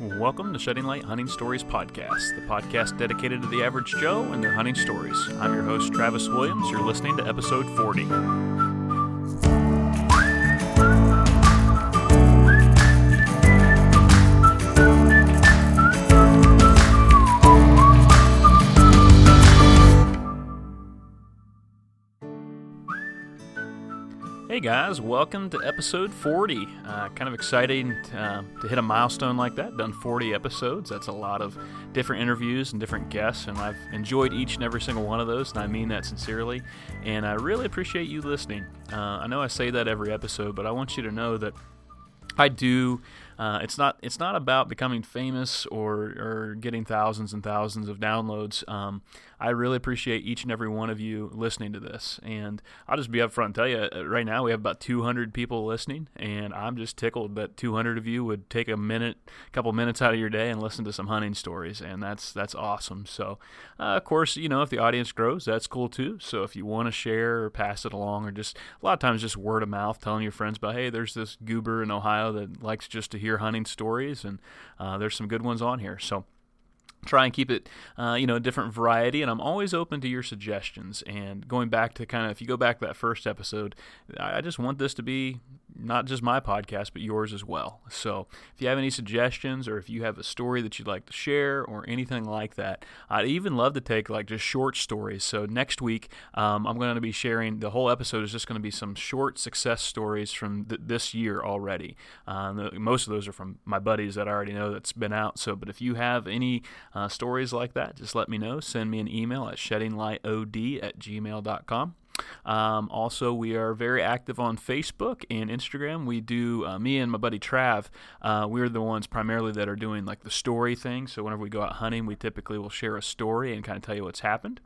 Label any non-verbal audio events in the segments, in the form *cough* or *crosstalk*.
Welcome to Shedding Light Hunting Stories Podcast, the podcast dedicated to the average Joe and their hunting stories. I'm your host, Travis Williams. You're listening to episode 40. Hey guys, welcome to episode 40. Uh, kind of exciting uh, to hit a milestone like that. Done 40 episodes. That's a lot of different interviews and different guests, and I've enjoyed each and every single one of those, and I mean that sincerely. And I really appreciate you listening. Uh, I know I say that every episode, but I want you to know that I do uh, it's not it's not about becoming famous or or getting thousands and thousands of downloads. Um, I really appreciate each and every one of you listening to this, and I'll just be upfront and tell you uh, right now we have about 200 people listening, and I'm just tickled that 200 of you would take a minute, a couple minutes out of your day and listen to some hunting stories, and that's that's awesome. So, uh, of course, you know if the audience grows, that's cool too. So if you want to share or pass it along, or just a lot of times just word of mouth, telling your friends about hey, there's this goober in Ohio that likes just to hear hear hunting stories, and uh, there's some good ones on here. So try and keep it uh, you know a different variety and i'm always open to your suggestions and going back to kind of if you go back to that first episode i just want this to be not just my podcast, but yours as well. So if you have any suggestions or if you have a story that you'd like to share or anything like that, I'd even love to take like just short stories. So next week, um, I'm going to be sharing the whole episode is just going to be some short success stories from th- this year already. Uh, the, most of those are from my buddies that I already know that's been out. So, but if you have any uh, stories like that, just let me know. Send me an email at sheddinglighod at gmail.com. Um, also, we are very active on Facebook and Instagram. We do, uh, me and my buddy Trav, uh, we're the ones primarily that are doing like the story thing. So whenever we go out hunting, we typically will share a story and kind of tell you what's happened.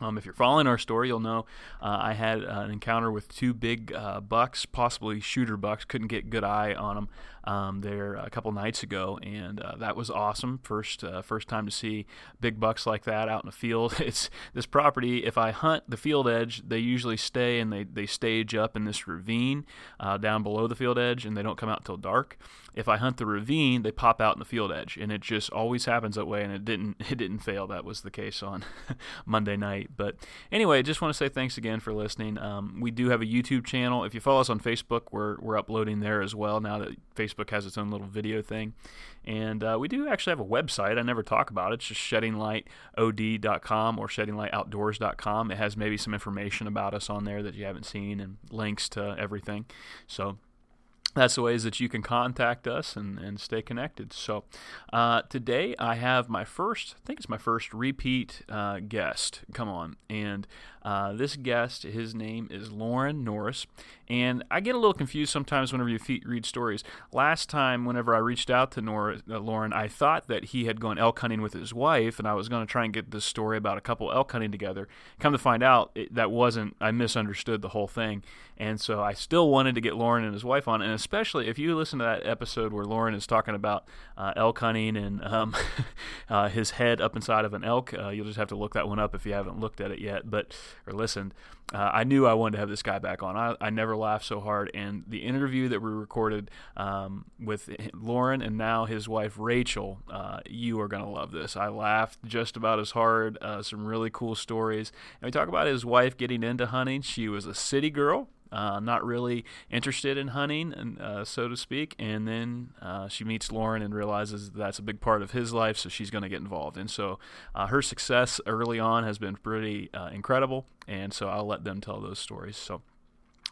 Um, if you're following our story, you'll know uh, I had an encounter with two big uh, bucks, possibly shooter bucks. Couldn't get good eye on them um, there a couple nights ago, and uh, that was awesome. First, uh, first time to see big bucks like that out in the field. *laughs* It's this property. If I hunt the field edge, they usually stay and they they stage up in this ravine uh, down below the field edge, and they don't come out till dark. If I hunt the ravine, they pop out in the field edge, and it just always happens that way. And it didn't *laughs* it didn't fail. That was the case on *laughs* Monday night. But anyway, I just want to say thanks again for listening. Um, we do have a YouTube channel. If you follow us on Facebook, we're we're uploading there as well now that Facebook Facebook has its own little video thing. And uh, we do actually have a website. I never talk about it. It's just sheddinglighod.com or sheddinglightoutdoors.com. It has maybe some information about us on there that you haven't seen and links to everything. So that's the ways that you can contact us and, and stay connected. So, uh, today I have my first, I think it's my first repeat uh, guest come on. And uh, this guest, his name is Lauren Norris. And I get a little confused sometimes whenever you read stories. Last time, whenever I reached out to uh, Loren, I thought that he had gone elk hunting with his wife, and I was going to try and get this story about a couple elk hunting together. Come to find out, it, that wasn't, I misunderstood the whole thing. And so I still wanted to get Lauren and his wife on. And especially if you listen to that episode where Lauren is talking about uh, elk hunting and um, *laughs* uh, his head up inside of an elk, uh, you'll just have to look that one up if you haven't looked at it yet. But or listened, uh, I knew I wanted to have this guy back on. I, I never laughed so hard. And the interview that we recorded um, with Lauren and now his wife Rachel, uh, you are going to love this. I laughed just about as hard. Uh, some really cool stories. And we talk about his wife getting into hunting. She was a city girl uh, not really interested in hunting, and uh, so to speak. And then uh, she meets Lauren and realizes that's a big part of his life, so she's going to get involved. And so uh, her success early on has been pretty uh, incredible. And so I'll let them tell those stories. So.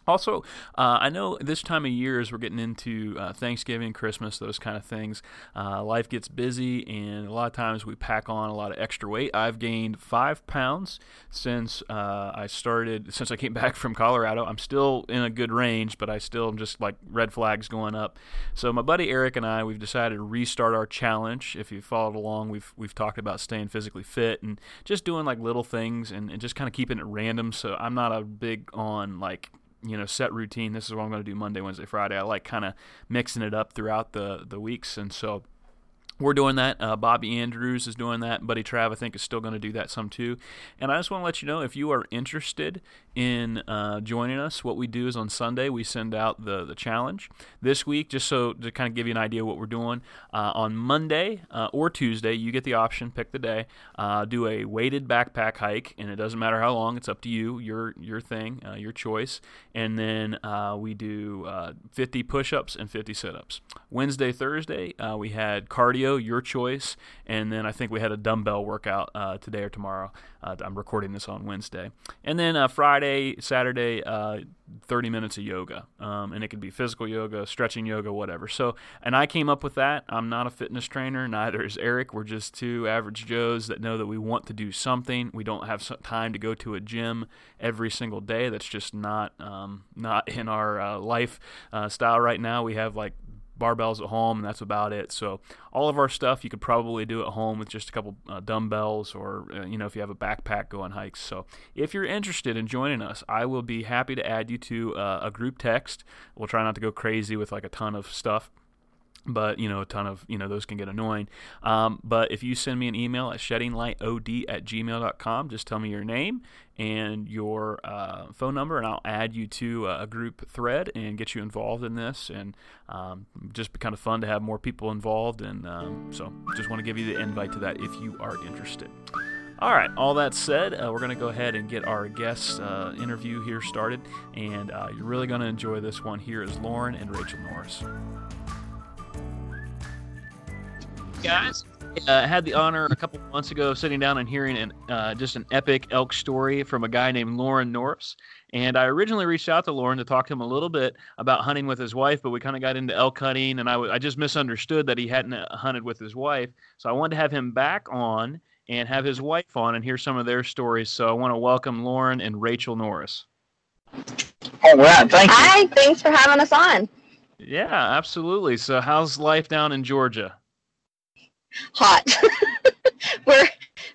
Also, uh, I know this time of year as we're getting into uh, Thanksgiving, Christmas, those kind of things, uh, life gets busy, and a lot of times we pack on a lot of extra weight. I've gained five pounds since uh, I started, since I came *laughs* back from Colorado. I'm still in a good range, but I still am just like red flags going up. So my buddy Eric and I, we've decided to restart our challenge. If you followed along, we've we've talked about staying physically fit and just doing like little things and, and just kind of keeping it random. So I'm not a big on like you know set routine. This is what I'm going to do Monday, Wednesday, Friday. I like kind of mixing it up throughout the the weeks, and so we're doing that. Uh, Bobby Andrews is doing that. Buddy Trav, I think, is still going to do that some too. And I just want to let you know if you are interested in uh, joining us, what we do is on Sunday we send out the the challenge. This week, just so to kind of give you an idea what we're doing, uh, on Monday uh, or Tuesday, you get the option, pick the day, uh, do a weighted backpack hike, and it doesn't matter how long. It's up to you, your your thing, uh, your choice. And then we do 50 push-ups and 50 sit-ups. Wednesday, Thursday, we had cardio your choice. And then I think we had a dumbbell workout uh, today or tomorrow. Uh, I'm recording this on Wednesday. And then uh, Friday, Saturday, uh, 30 minutes of yoga. Um, and it could be physical yoga, stretching yoga, whatever. So, and I came up with that. I'm not a fitness trainer, neither is Eric. We're just two average Joes that know that we want to do something. We don't have time to go to a gym every single day. That's just not um, not in our uh, life uh, style right now. We have like barbells at home, and that's about it. So all of our stuff you could probably do at home with just a couple uh, dumbbells, or uh, you know if you have a backpack, go on hikes. So if you're interested in joining us, I will be happy to add you to uh, a group text. We'll try not to go crazy with like a ton of stuff but you know a ton of you know those can get annoying. Um, but if you send me an email at sheddinglightod at gmail.com just tell me your name and your uh, phone number and i'll add you to a group thread and get you involved in this. And um, just be kind of fun to have more people involved. And um, so just want to give you the invite to that if you are interested. All right, all that said, uh, we're going to go ahead and get our guest uh, interview here started, and uh, you're really going to enjoy this one. Here is Lauren and Rachel Norris guys. Uh, I had the honor a couple months ago of sitting down and hearing an, uh, just an epic elk story from a guy named Lauren Norris. And I originally reached out to Lauren to talk to him a little bit about hunting with his wife, but we kind of got into elk hunting, and I, w- I just misunderstood that he hadn't uh, hunted with his wife. So I wanted to have him back on and have his wife on and hear some of their stories. So I want to welcome Lauren and Rachel Norris. All right, thank you. Hi, thanks for having us on. Yeah, absolutely. So how's life down in Georgia? Hot. *laughs* We're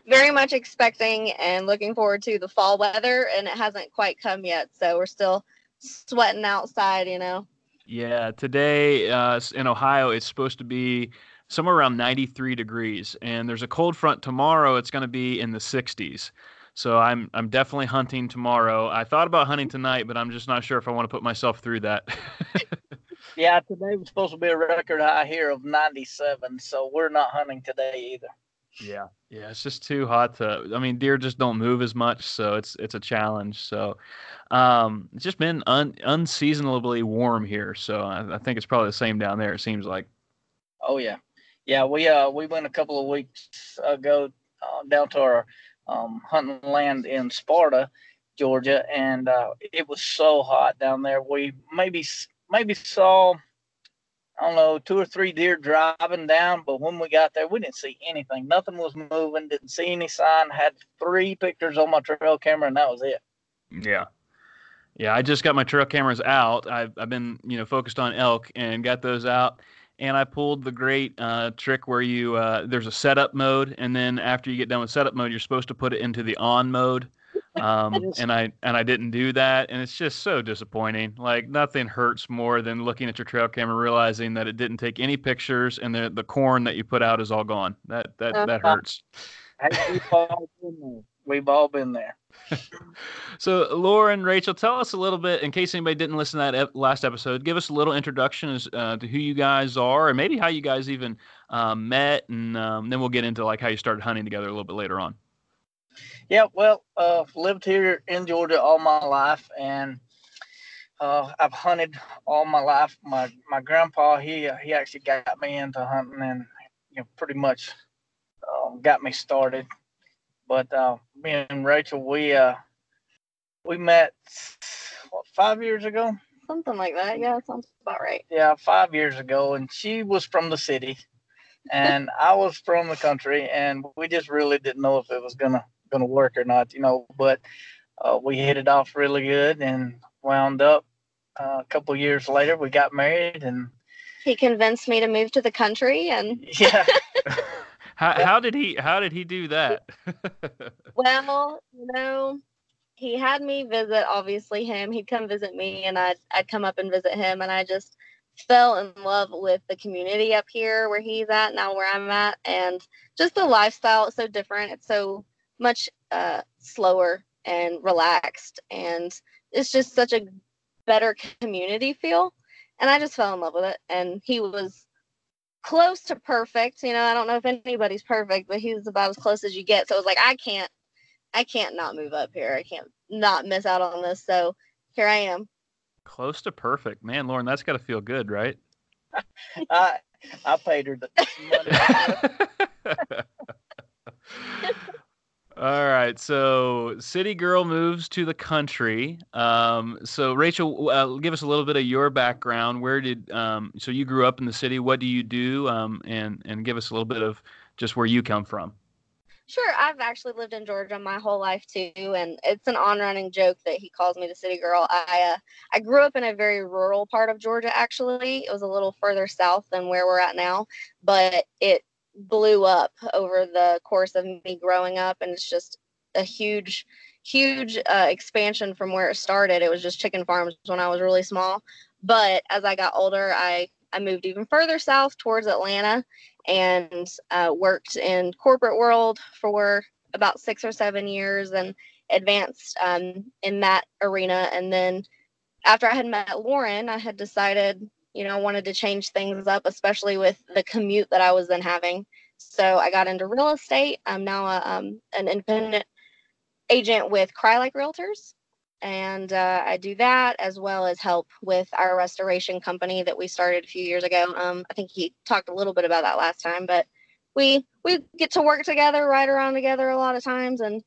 very much expecting and looking forward to the fall weather, and it hasn't quite come yet. So we're still sweating outside, you know. Yeah, today uh, in Ohio, it's supposed to be somewhere around 93 degrees, and there's a cold front tomorrow. It's going to be in the 60s. So I'm I'm definitely hunting tomorrow. I thought about hunting tonight, but I'm just not sure if I want to put myself through that. *laughs* Yeah, today was supposed to be a record high here of 97, so we're not hunting today either. Yeah, yeah, it's just too hot to. I mean, deer just don't move as much, so it's it's a challenge. So, um, it's just been un, unseasonably warm here. So I, I think it's probably the same down there. It seems like. Oh yeah, yeah. We uh we went a couple of weeks ago uh, down to our um, hunting land in Sparta, Georgia, and uh, it was so hot down there. We maybe maybe saw I don't know two or three deer driving down, but when we got there, we didn't see anything. Nothing was moving. Didn't see any sign. Had three pictures on my trail camera, and that was it. Yeah. Yeah, I just got my trail cameras out. I've, I've been, you know, focused on elk and got those out. And I pulled the great uh, trick where you uh, there's a setup mode, and then after you get done with setup mode, you're supposed to put it into the on mode um, and I and I didn't do that, and it's just so disappointing. Like nothing hurts more than looking at your trail camera, realizing that it didn't take any pictures, and the the corn that you put out is all gone. That that that uh-huh. hurts. we've all been there. We've all been there. *laughs* so, Lauren, Rachel, tell us a little bit, in case anybody didn't listen to that last episode, give us a little introduction as, uh, to who you guys are and maybe how you guys even um, met, and um, then we'll get into like how you started hunting together a little bit later on. Yeah, well, uh, lived here in Georgia all my life, and uh, I've hunted all my life. My my grandpa he he actually got me into hunting, and you know pretty much uh, got me started. But uh, me and Rachel, we uh, we met what five years ago. Something like that. Yeah, sounds about right. Yeah, five years ago, and she was from the city, and I was from the country, and we just really didn't know if it was gonna going to work or not, you know. But uh, we hit it off really good and wound up. Uh, a couple years later, we got married, and he convinced me to move to the country. And *laughs* yeah, *laughs* how how did he how did he do that? *laughs* well, you know, he had me visit obviously him. He'd come visit me, and I'd I'd come up and visit him, and I just fell in love with the community up here where he's at now where i'm at and just the lifestyle is so different it's so much uh, slower and relaxed and it's just such a better community feel and i just fell in love with it and he was close to perfect you know i don't know if anybody's perfect but he was about as close as you get so it was like i can't i can't not move up here i can't not miss out on this so here i am Close to perfect, man. Lauren, that's got to feel good, right? *laughs* I I paid her the *laughs* money. *laughs* All right, so City Girl moves to the country. Um, so Rachel, uh, give us a little bit of your background. Where did um, so you grew up in the city? What do you do? Um, and and give us a little bit of just where you come from. Sure, I've actually lived in Georgia my whole life too, and it's an on-running joke that he calls me the city girl. I uh, I grew up in a very rural part of Georgia. Actually, it was a little further south than where we're at now, but it blew up over the course of me growing up, and it's just a huge, huge uh, expansion from where it started. It was just chicken farms when I was really small, but as I got older, I I moved even further south towards Atlanta and uh, worked in corporate world for about six or seven years and advanced um, in that arena. And then after I had met Lauren, I had decided, you know, wanted to change things up, especially with the commute that I was then having. So I got into real estate. I'm now a, um, an independent agent with Crye-Leike Realtors and uh, I do that as well as help with our restoration company that we started a few years ago. Um, I think he talked a little bit about that last time, but we we get to work together, ride around together a lot of times, and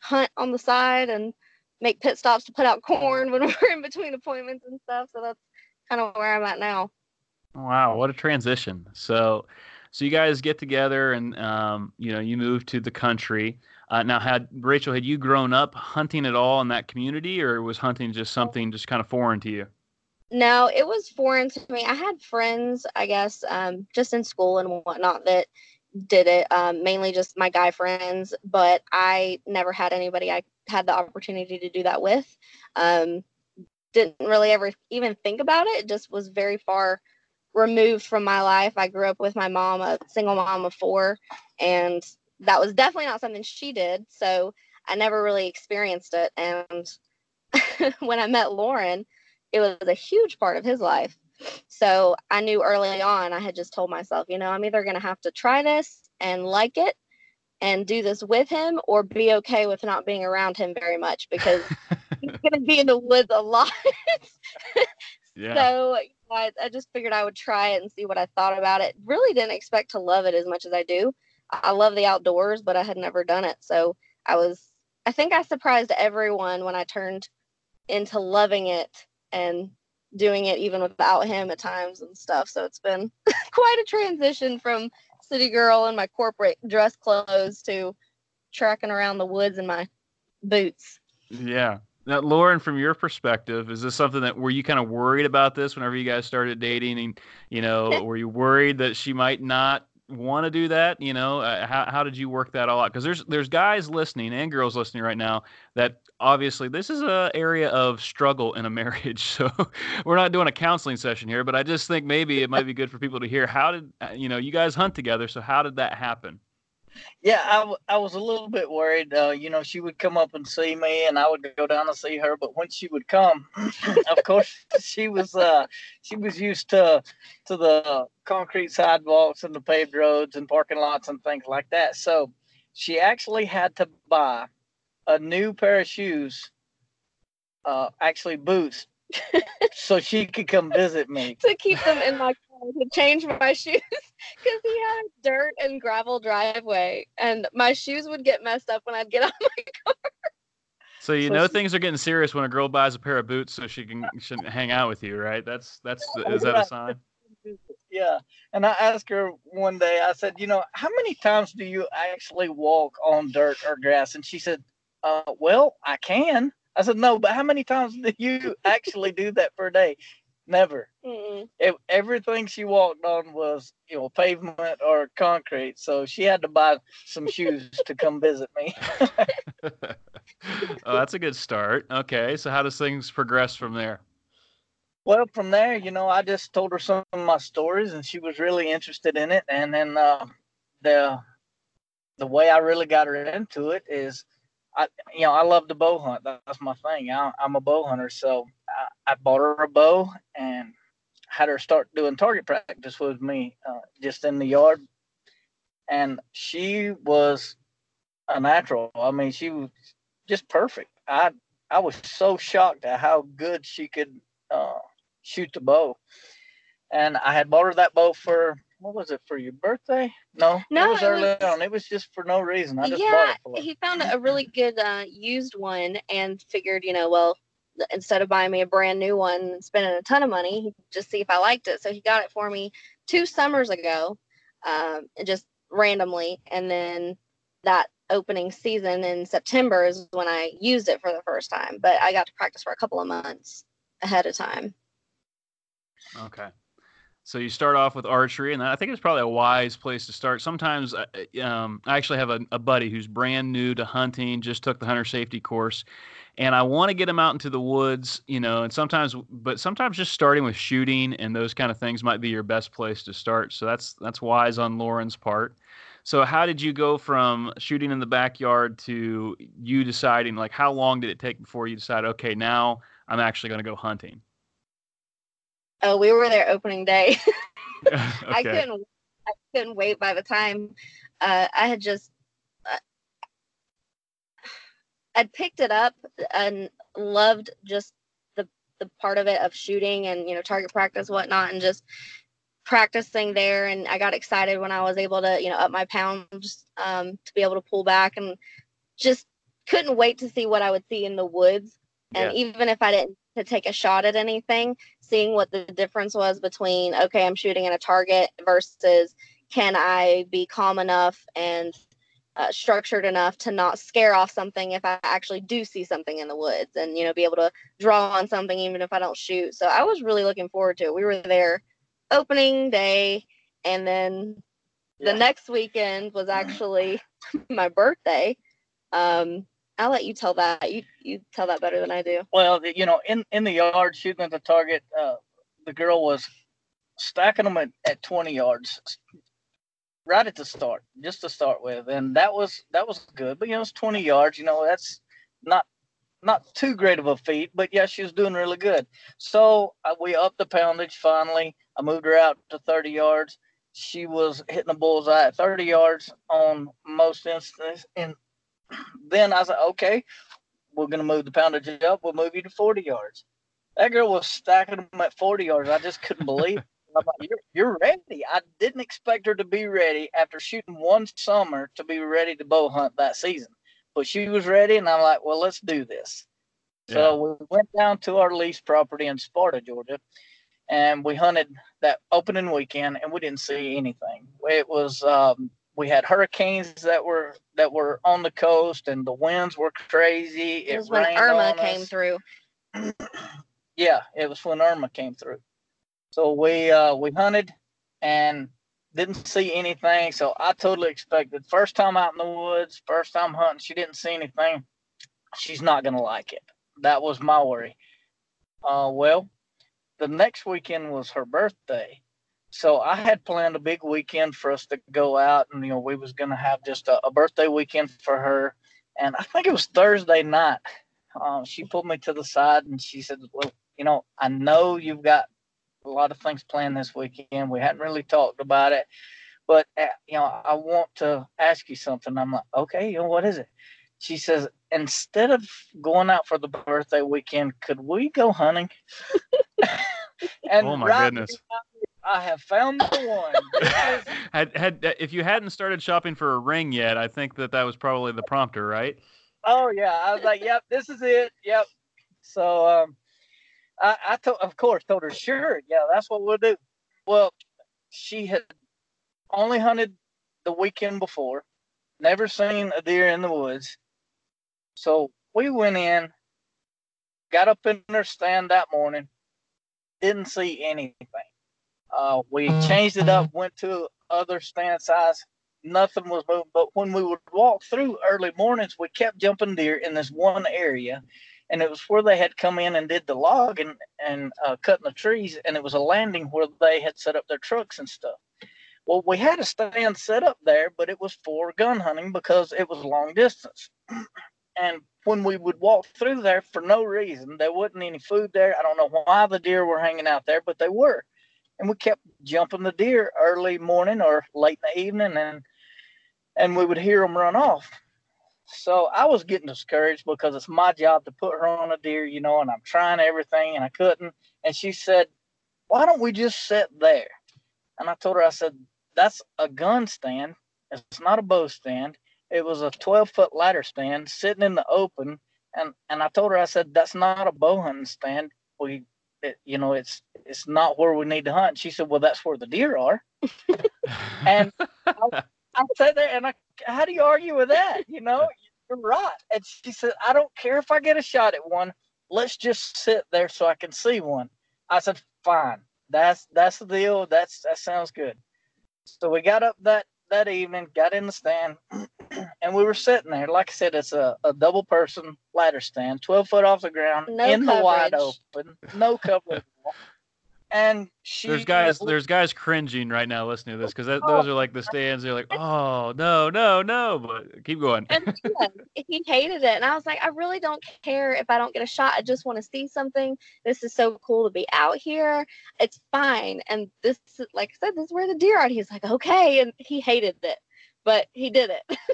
hunt on the side and make pit stops to put out corn *laughs* when we're in between appointments and stuff. So that's kind of where I'm at now. Wow, what a transition! So, so you guys get together and um, you know you move to the country. Uh, now, had Rachel, had you grown up hunting at all in that community, or was hunting just something just kind of foreign to you? No, it was foreign to me. I had friends, I guess, um, just in school and whatnot that did it, um, mainly just my guy friends, but I never had anybody I had the opportunity to do that with. Um, didn't really ever even think about it. it, just was very far removed from my life. I grew up with my mom, a single mom of four, and that was definitely not something she did. So I never really experienced it. And *laughs* when I met Lauren, it was a huge part of his life. So I knew early on, I had just told myself, you know, I'm either going to have to try this and like it and do this with him or be okay with not being around him very much because *laughs* he's going to be in the woods a lot. *laughs* yeah. So I, I just figured I would try it and see what I thought about it. Really didn't expect to love it as much as I do. I love the outdoors, but I had never done it. So I was, I think I surprised everyone when I turned into loving it and doing it even without him at times and stuff. So it's been *laughs* quite a transition from city girl in my corporate dress clothes to tracking around the woods in my boots. Yeah. Now, Lauren, from your perspective, is this something that were you kind of worried about this whenever you guys started dating? And you know, *laughs* were you worried that she might not want to do that? You know, uh, how how did you work that all out? Because there's there's guys listening and girls listening right now that obviously this is a area of struggle in a *laughs* marriage. So we're not doing a counseling session here, but I just think maybe it might be good for people to hear how did uh, you know you guys hunt together? So how did that happen? Yeah, I, w- I was a little bit worried. Uh, you know, she would come up and see me, and I would go down and see her. But when she would come, *laughs* of course, she was uh, she was used to to the concrete sidewalks and the paved roads and parking lots and things like that. So she actually had to buy a new pair of shoes, uh, actually boots, *laughs* so she could come visit me to keep them in my to change my *laughs* shoes because he had a dirt and gravel driveway and my shoes would get messed up when I'd get *laughs* out my car. So you so know she, things are getting serious when a girl buys a pair of boots so she can she hang out with you, right? That's that's is that a sign? Yeah. And I asked her one day, I said, you know, how many times do you actually walk on dirt or grass? And she said, uh, well, I can. I said, no, but how many times do you actually do that per day? Never. It, everything she walked on was, you know, pavement or concrete. So she had to buy some shoes to come visit me. *laughs* oh, that's a good start. Okay. So how does things progress from there? Well, from there, you know, I just told her some of my stories, and she was really interested in it. And then uh, the the way I really got her into it is, I you know, I love to bow hunt. That's my thing. I, am a bow hunter, so I, I, bought her a bow and had her start doing target practice with me, uh, just in the yard. And she was a natural. I mean, she was just perfect. I I was so shocked at how good she could uh, shoot the bow. And I had bought her that bow for what was it for your birthday? No, no, it was early was, on. It was just for no reason. I just yeah, bought it he found a really good uh, used one and figured, you know, well, instead of buying me a brand new one and spending a ton of money, just see if I liked it. So he got it for me two summers ago, um, just randomly, and then that opening season in September is when I used it for the first time. But I got to practice for a couple of months ahead of time. Okay. So you start off with archery, and I think it's probably a wise place to start. Sometimes, uh, uh, um, I actually have a, a, buddy who's brand new to hunting, just took the hunter safety course, and I want to get him out into the woods, you know. And sometimes, but sometimes just starting with shooting and those kind of things might be your best place to start. So that's that's wise on Lauren's part. So how did you go from shooting in the backyard to you deciding like how long did it take before you decided okay now I'm actually going to go hunting? Oh, we were there opening day. *laughs* *laughs* okay. I couldn't. I couldn't wait. By the time uh, I had just, uh, I'd picked it up and loved just the the part of it of shooting and you know target practice whatnot and just practicing there and I got excited when I was able to, you know, up my pounds um, to be able to pull back and just couldn't wait to see what I would see in the woods. And yeah. even if I didn't to take a shot at anything, seeing what the difference was between okay, I'm shooting at a target versus can I be calm enough and uh, structured enough to not scare off something if I actually do see something in the woods and you know be able to draw on something even if I don't shoot. So I was really looking forward to it. We were there opening day and then yeah. the next weekend was *laughs* actually my birthday. Um, I'll let you tell that. You you tell that better than I do. Well, you know, in in the yard shooting at the target, uh, the girl was stacking them at, at 20 yards right at the start, just to start with, and that was that was good. But you know, it's 20 yards. You know, that's not not too great of a feat, but yeah, she was doing really good. So uh, we upped the poundage finally. I moved her out to 30 yards. She was hitting the bullseye at 30 yards on most instances, and then I said, okay, we're going to move the poundage up. We'll move you to 40 yards. That girl was stacking them at 40 yards. I just couldn't believe it. I'm like, you're, you're ready. I didn't expect her to be ready after shooting one summer to be ready to bow hunt that season. But she was ready, and I'm like, well, let's do this. Yeah. So we went down to our lease property in Sparta, Georgia, and we hunted that opening weekend, and we didn't see anything. It was um, we had hurricanes that were that were on the coast, and the winds were crazy. It, it was when Irma came through. *clears throat* yeah, it was when Irma came through. So we uh, we hunted and didn't see anything. So I totally expected first time out in the woods, first time hunting, she didn't see anything. She's not gonna like it. That was my worry. Uh, well, the next weekend was her birthday, so I had planned a big weekend for us to go out, and you know we was gonna have just a, a birthday weekend for her. And I think it was Thursday night. Uh, she pulled me to the side and she said, "Well, you know, I know you've got a lot of things planned this weekend. We hadn't really talked about it, but uh, you know, I want to ask you something." I'm like, "Okay, you know, what is it?" She says, "Instead of going out for the birthday weekend, could we go hunting?" *laughs* and oh my right goodness! Now, I have found the one. *laughs* had had uh, if you hadn't started shopping for a ring yet, I think that that was probably the prompter, right? Oh yeah, I was like, "Yep, this is it." Yep. So um, I, I told, of course, told her, "Sure, yeah, that's what we'll do." Well, she had only hunted the weekend before, never seen a deer in the woods, so we went in, got up in her stand that morning, didn't see anything. Uh, we changed it up, went to other stand size. Nothing was moving. But when we would walk through early mornings, we kept jumping deer in this one area. and it was where they had come in and did the logging and uh, cutting the trees, and it was a landing where they had set up their trucks and stuff. Well, we had a stand set up there, but it was for gun hunting because it was long distance. *clears throat* and when we would walk through there for no reason, there wasn't any food there. I don't know why the deer were hanging out there, but they were. And we kept jumping the deer early morning or late in the evening, and and we would hear them run off. So I was getting discouraged because it's my job to put her on a deer, you know, and I'm trying everything and I couldn't. And she said, Why don't we just sit there? And I told her, I said, That's a gun stand. It's not a bow stand. It was a 12 foot ladder stand sitting in the open. And, and I told her, I said, That's not a bow hunting stand. We, it, you know, it's it's not where we need to hunt. She said, Well, that's where the deer are. and *laughs* I, I sat there and I, how do you argue with that? You know, you're right. And she said, I don't care if I get a shot at one. Let's just sit there so I can see one. I said, fine. That's that's the deal. That's that sounds good. So we got up that that evening, got in the stand, *clears throat* and we were sitting there. Like I said, it's a, a double person ladder stand, 12 foot off the ground, No in the wide open, no coverage. and she There's guys, there's guys cringing right now listening to this because those oh. are like the stands. They're like, oh no, no, no. But keep going. And yeah, *laughs* he hated it. And I was like, I really don't care if I don't get a shot. I just want to see something. This is so cool to be out here. It's fine. And this, is- like I said, this is where the deer are. He's like, okay. And he hated it, but he did it. *laughs*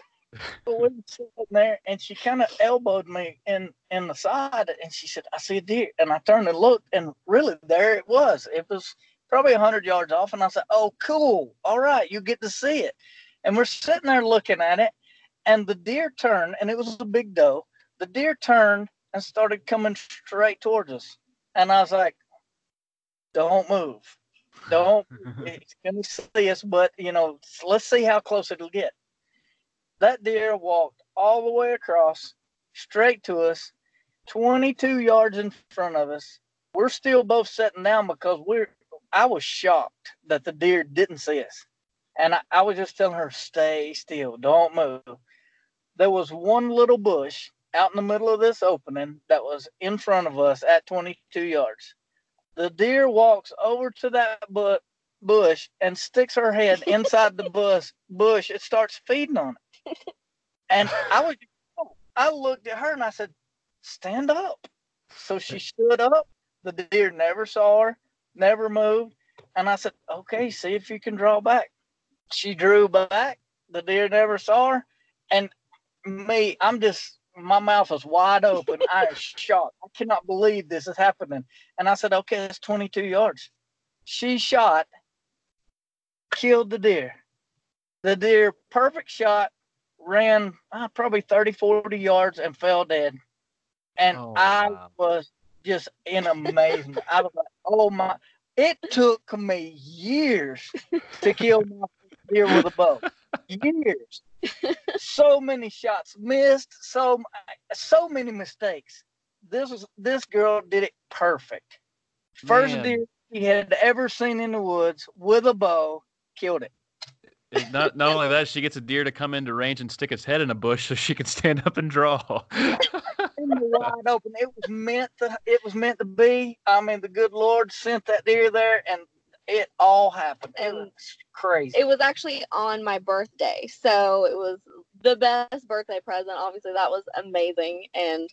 But we were sitting there, and she kind of elbowed me in in the side, and she said, "I see a deer." And I turned and looked, and really, there it was. It was probably hundred yards off, and I said, "Oh, cool! All right, you get to see it." And we're sitting there looking at it, and the deer turned, and it was a big doe. The deer turned and started coming straight towards us, and I was like, "Don't move, don't *laughs* it's gonna see us, but you know, let's see how close it'll get. That deer walked all the way across, straight to us, 22 yards in front of us. We're still both sitting down because we're. I was shocked that the deer didn't see us, and I, I was just telling her, "Stay still, don't move." There was one little bush out in the middle of this opening that was in front of us at 22 yards. The deer walks over to that bu- bush and sticks her head inside the *laughs* bush. Bush. It starts feeding on it. And I was, I looked at her and I said, "Stand up." So she stood up. The deer never saw her, never moved. And I said, "Okay, see if you can draw back." She drew back. The deer never saw her. And me, I'm just, my mouth is wide open. I am shocked. I cannot believe this is happening. And I said, "Okay, it's 22 yards." She shot, killed the deer. The deer, perfect shot, ran uh, probably 30, 40 yards and fell dead. And Oh, I wow. was just in amazement. I was like, oh my. It took me years to kill my deer with a bow. Years. *laughs* so many shots missed, so so many mistakes. This was this girl did it perfect. First Man. deer he had ever seen in the woods with a bow, killed it. It- not not only that, she gets a deer to come into range and stick its head in a bush so she can stand up and draw. *laughs* in the wide open. It was meant to. It was meant to be. I mean, the good Lord sent that deer there, and it all happened. It And was crazy. it was actually on my birthday. So it was the best birthday present. Obviously, that was amazing. And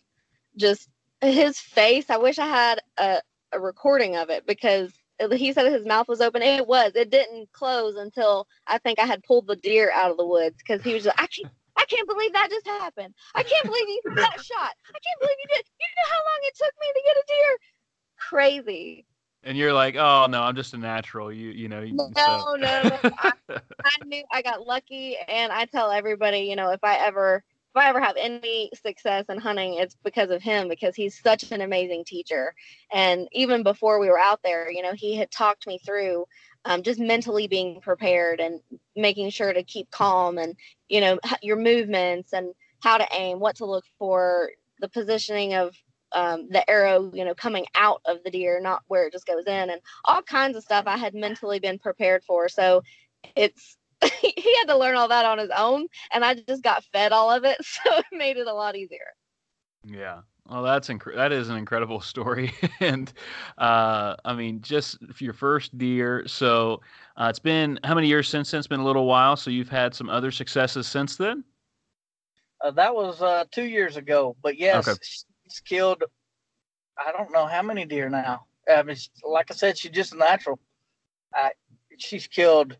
just his face, I wish I had a, a recording of it because he said his mouth was open. It was. It didn't close until I think I had pulled the deer out of the woods because he was just, I can't. I can't believe that just happened. I can't believe you got shot. I can't believe you did. You know how long it took me to get a deer? Crazy. And you're like, oh no, I'm just a natural. You you know. you- No, so- no, no. I, *laughs* I knew I got lucky, and I tell everybody, you know, if I ever if I ever have any success in hunting, it's because of him because he's such an amazing teacher. And even before we were out there, you know, he had talked me through um, just mentally being prepared and making sure to keep calm and you know your movements and how to aim, what to look for, the positioning of um, the arrow, you know, coming out of the deer, not where it just goes in, and all kinds of stuff I had mentally been prepared for. So it's *laughs* he had to learn all that on his own, and I just got fed all of it, *laughs* so it made it a lot easier. Yeah. Well, that's inc- that is an incredible *laughs* story, and uh, I mean, just for your first deer. So uh, it's been how many years since then? It's been a little while. So you've had some other successes since then. Uh, that was uh, two years ago, but yes, Okay. She's killed. I don't know how many deer now. I mean, like I said, she's just a natural. I, she's killed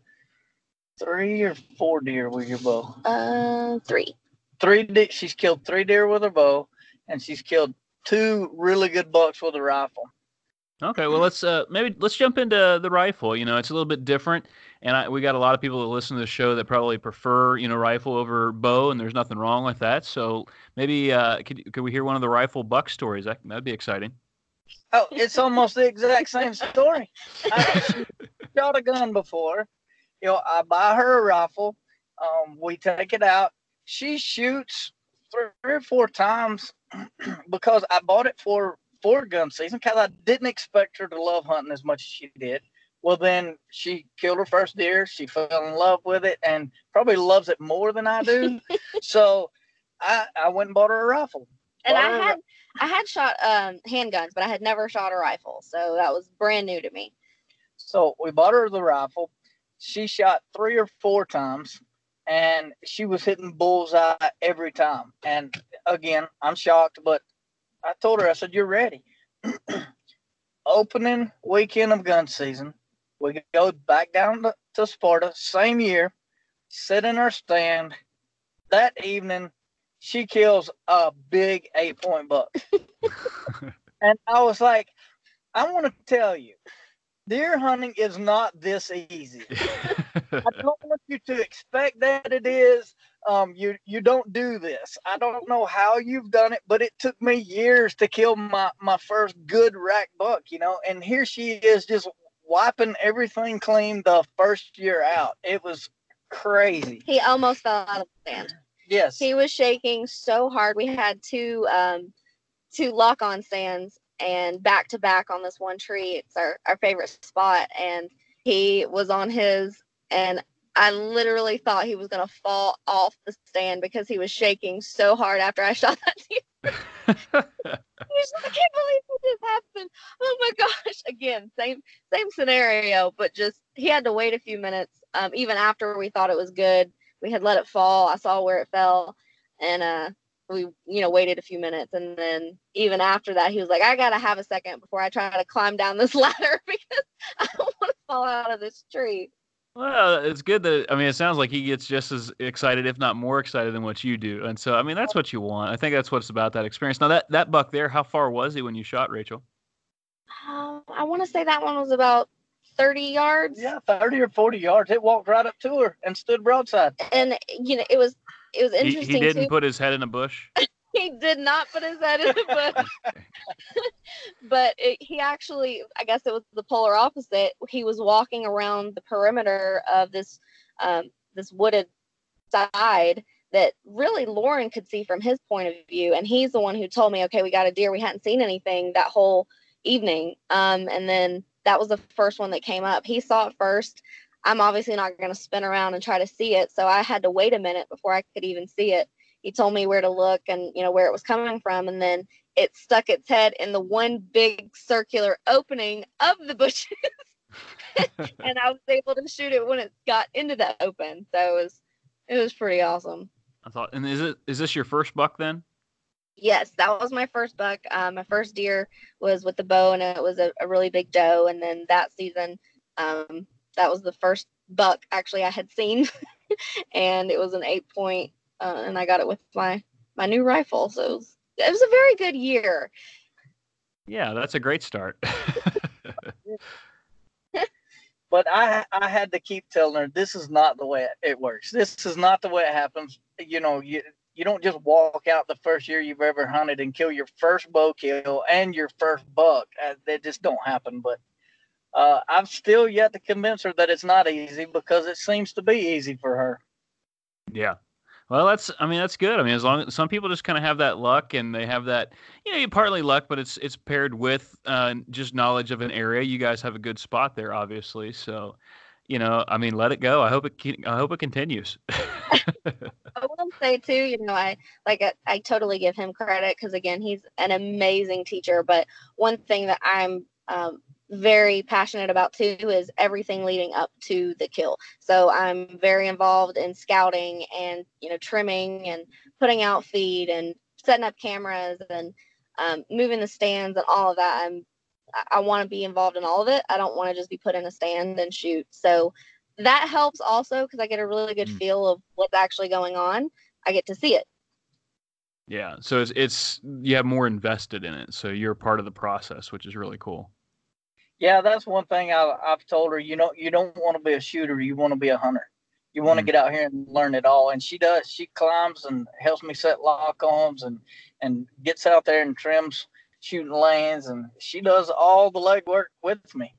three or four deer with your bow. Uh, three. Three. De- she's killed three deer with her bow, and she's killed two really good bucks with a rifle. Okay, well let's uh, maybe let's jump into the rifle. You know, it's a little bit different, and I, we got a lot of people that listen to the show that probably prefer you know rifle over bow, and there's nothing wrong with that. So maybe uh, could could we hear one of the rifle buck stories? That that'd be exciting. Oh, it's almost the exact same story. I *laughs* shot a gun before. You know, I buy her a rifle. Um, we take it out. She shoots three or four times *clears throat* because I bought it for for gun season because I didn't expect her to love hunting as much as she did. Well, then she killed her first deer. She fell in love with it and probably loves it more than I do. *laughs* so I I went and bought her a rifle. And I had I had shot um handguns, but I had never shot a rifle, so that was brand new to me. So we bought her the rifle. She shot three or four times and she was hitting bullseye every time. And again, I'm shocked, but I told her, I said, You're ready. *clears throat* Opening weekend of gun season, we go back down to, to Sparta, same year, sit in our stand. That evening, she kills a big eight point buck. *laughs* and I was like, I want to tell you, deer hunting is not this easy. *laughs* I don't want you to expect that it is. Um, you you don't do this. I don't know how you've done it, but it took me years to kill my my first good rack buck. You know, and here she is just wiping everything clean the first year out. It was crazy. He almost fell out of the stand. Yes. He was shaking so hard. We had two um two lock on stands and back to back on this one tree. It's our, our favorite spot. And he was on his and I literally thought he was gonna fall off the stand because he was shaking so hard after I *laughs* shot that deer. *laughs* I can't believe what this happened. Oh my gosh. Again, same same scenario, but just he had to wait a few minutes. Um, even after we thought it was good. We had let it fall. I saw where it fell and uh we you know waited a few minutes and then even after that he was like i gotta have a second before i try to climb down this *laughs* ladder because i don't want to fall out of this tree Well, it's good that I mean, it sounds like he gets just as excited, if not more excited, than what you do. And so, I mean, that's what you want. I think that's what's about that experience. Now, that that buck there, how far was he when you shot Rachel? um, i want to say that one was about 30 yards yeah, thirty or forty yards. It walked right up to her and stood broadside. and you know it was it was He, interesting he didn't too. put his head in a bush. *laughs* he did not put his head in the *laughs* bush. *laughs* But it, he actually i guess it was the polar opposite. He was walking around the perimeter of this um, this wooded side that really lauren could see from his point of view and he's the one who told me okay we got a deer. We hadn't seen anything that whole evening. Um, and then that was the first one that came up. He saw it first i'm obviously not going to spin around and try to see it so i had to wait a minute before i could even see it. He told me where to look and you know where it was coming from and then it stuck its head in the one big circular opening of the bushes. *laughs* *laughs* And i was able to shoot it when it got into the open so it was it was pretty awesome. I thought, and is it is this your first buck then? yes that was my first buck. Um, my first deer was with the bow and it was a, a really big doe and then that season um, that was the first buck actually i had seen *laughs* and it was an eight point uh, and i got it with my my new rifle so it was, it was a very good year Yeah, that's a great start. *laughs* But I I had to keep telling her this is not the way it, it works. This is not the way it happens. You know, you you don't just walk out the first year you've ever hunted and kill your first bow kill and your first buck. Uh, They just don't happen. But uh, I've still yet to convince her that it's not easy because it seems to be easy for her. Yeah. Well, that's I mean that's good. I mean, as long as some people just kind of have that luck and they have that, you know, you partly luck, but it's it's paired with uh, just knowledge of an area. You guys have a good spot there, obviously. So, you know, I mean, let it go. I hope it ke- I hope it continues. *laughs* I will say too, you know, I like I, I totally give him credit because again, he's an amazing teacher. But one thing that I'm um, very passionate about too is everything leading up to the kill. So I'm very involved in scouting and you know trimming and putting out feed and setting up cameras and um, moving the stands and all of that. I'm I, want to be involved in all of it. I don't want to just be put in a stand and shoot. So that helps also because I get a really good Mm. feel of what's actually going on. I get to see it. Yeah. So it's, it's you have more invested in it, so you're part of the process, which is really cool. Yeah, that's one thing I, I've told her. You know, you don't want to be a shooter. You want to be a hunter. You want to Mm. get out here and learn it all. And she does. She climbs and helps me set lock arms and and gets out there and trims shooting lanes. And she does all the legwork with me.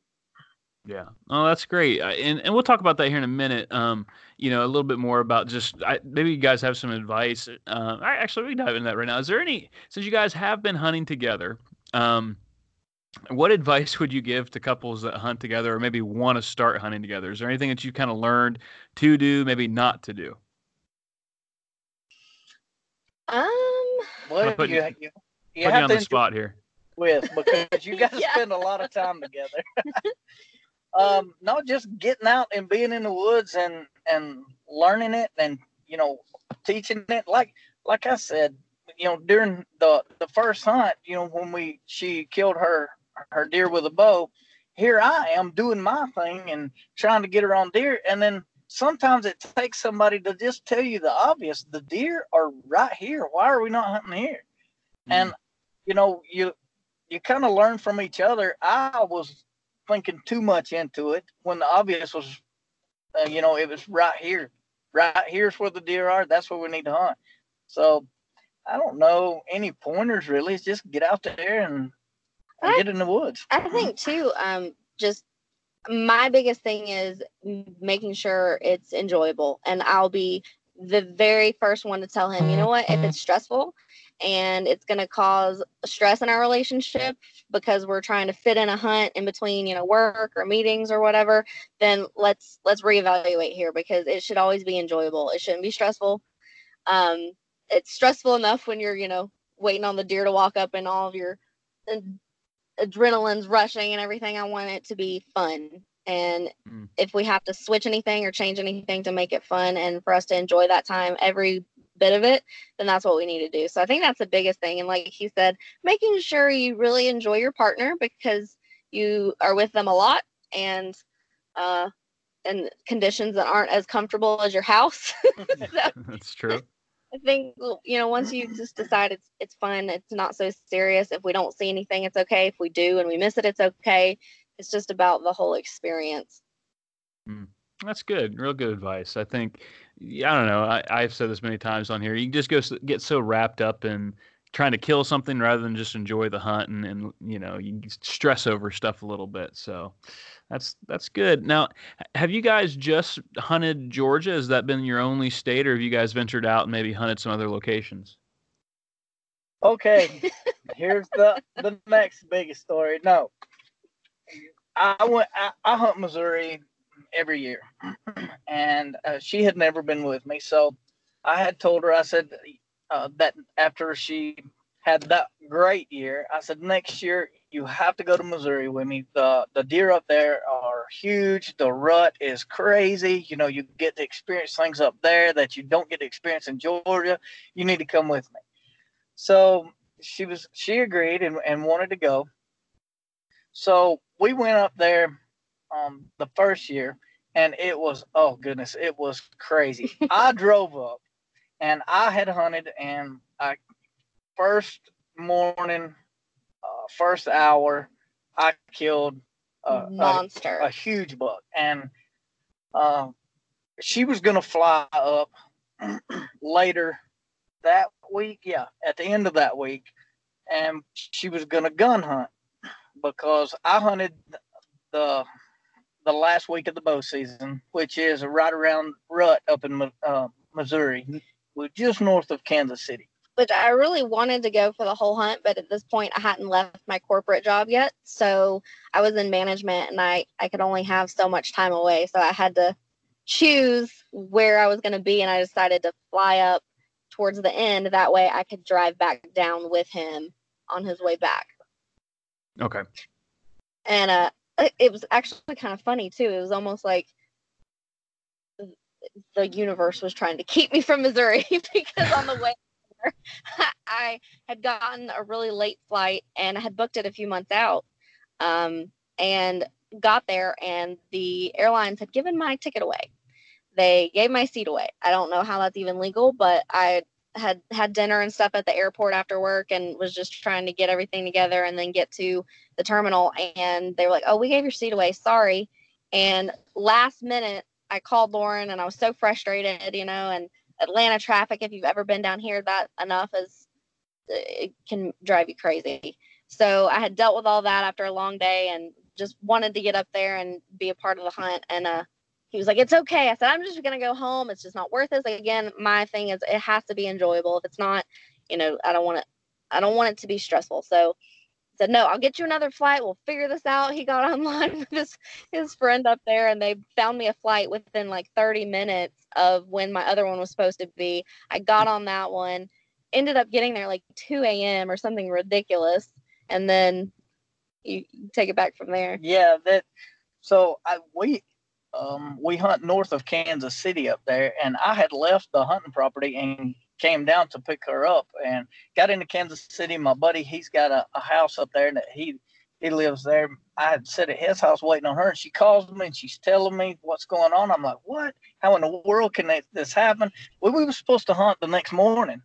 Yeah. Oh, that's great. And and we'll talk about that here in a minute. Um, you know, a little bit more about just I, maybe you guys have some advice. Uh, I actually we can dive into that right now. Is there any since you guys have been hunting together? Um, what advice would you give to couples that hunt together or maybe want to start hunting together? Is there anything that you kind of learned to do, maybe not to do? Um, Well, put you, you- you, you Put you on to the spot here. with because you *laughs* guys Yeah. spend a lot of time together. *laughs* *laughs* um, not just getting out and being in the woods and and learning it and you know teaching it. Like like I said, you know during the the first hunt, you know when we she killed her her deer with a bow. Here I am doing my thing and trying to get her on deer, and then sometimes it takes somebody to just tell you the obvious. The deer are right here. Why are we not hunting here? And you know, you you kind of learn from each other. I was thinking too much into it when the obvious was, uh, you know, it was right here. Right here's where the deer are. That's where we need to hunt. So I don't know any pointers really. It's just get out there and I- get in the woods. I think too, um, just my biggest thing is making sure it's enjoyable. And I'll be the very first one to tell him, you know what, if it's stressful and it's going to cause stress in our relationship because we're trying to fit in a hunt in between, you know, work or meetings or whatever, then let's let's reevaluate here because it should always be enjoyable. It shouldn't be stressful. Um, it's stressful enough when you're, you know, waiting on the deer to walk up and all of your adrenaline's rushing and everything. I want it to be fun. And Mm. if we have to switch anything or change anything to make it fun and for us to enjoy that time, every bit of it, then that's what we need to do. So I think that's the biggest thing. And like he said, making sure you really enjoy your partner because you are with them a lot and uh in conditions that aren't as comfortable as your house. so *laughs* *laughs* That's true. I think you know once you just decide it's it's fun, it's not so serious. If we don't see anything, it's okay. If we do and we miss it, it's okay. It's just about the whole experience. Mm. That's good. Real good advice. I think, I don't know. I, I've said this many times on here. You just go get so wrapped up in trying to kill something rather than just enjoy the hunt and, and you know, you stress over stuff a little bit. So that's that's good. Now, have you guys just hunted Georgia? Has that been your only state, or have you guys ventured out and maybe hunted some other locations? Okay, *laughs* here's the the next biggest story. No, I went. I, I hunt Missouri every year, *clears throat* and uh, she had never been with me. So I had told her. I said uh, that after she had that great year, I said next year you have to go to Missouri with me. The the deer up there are huge. The rut is crazy. You know, you get to experience things up there that you don't get to experience in Georgia. You need to come with me. So she was she agreed and, and wanted to go. So we went up there um the first year and it was oh goodness, it was crazy. *laughs* I drove up and I had hunted and I first morning, uh, first hour, I killed a, a, Monster. a huge buck and uh, she was gonna fly up *clears throat* later that week, yeah, at the end of that week, and she was gonna gun hunt because I hunted the the last week of the bow season, which is right around rut up in uh, Missouri, we're just north of Kansas City. which I really wanted to go for the whole hunt, but at this point I hadn't left my corporate job yet. So I was in management and I, I could only have so much time away. So I had to choose where I was going to be. And I decided to fly up towards the end. That way I could drive back down with him on his way back. Okay. And uh, it, it was actually kind of funny too. It was almost like the universe was trying to keep me from Missouri *laughs* because on the way there, *laughs* I had gotten a really late flight and I had booked it a few months out. Um, and got there and the airlines had given my ticket away. They gave my seat away. I don't know how that's even legal, but I had had dinner and stuff at the airport after work and was just trying to get everything together and then get to the terminal and they were like, "Oh, we gave your seat away. Sorry." And last minute I called Lauren and I was so frustrated, you know, and Atlanta traffic, if you've ever been down here, that enough is it can drive you crazy. So I had dealt with all that after a long day and just wanted to get up there and be a part of the hunt. And uh, he was like, "It's okay." I said, "I'm just gonna go home. It's just not worth it." Like, again, my thing is it has to be enjoyable. If it's not, you know, I don't want it. I don't want it to be stressful. So said, no, I'll get you another flight. We'll figure this out. He got *laughs* online with his, his friend up there and they found me a flight within like 30 minutes of when my other one was supposed to be. I got on that one, ended up getting there like 2 a.m. or something ridiculous. And then you, take it back from there. Yeah, that. So I we um we hunt north of Kansas City up there, and I had left the hunting property and came down to pick her up and got into Kansas City. My buddy, he's got a, a house up there that he he lives there. I had sit at his house waiting on her, and she calls me and she's telling me what's going on. I'm like, what? How in the world can this happen? Well, we were supposed to hunt the next morning,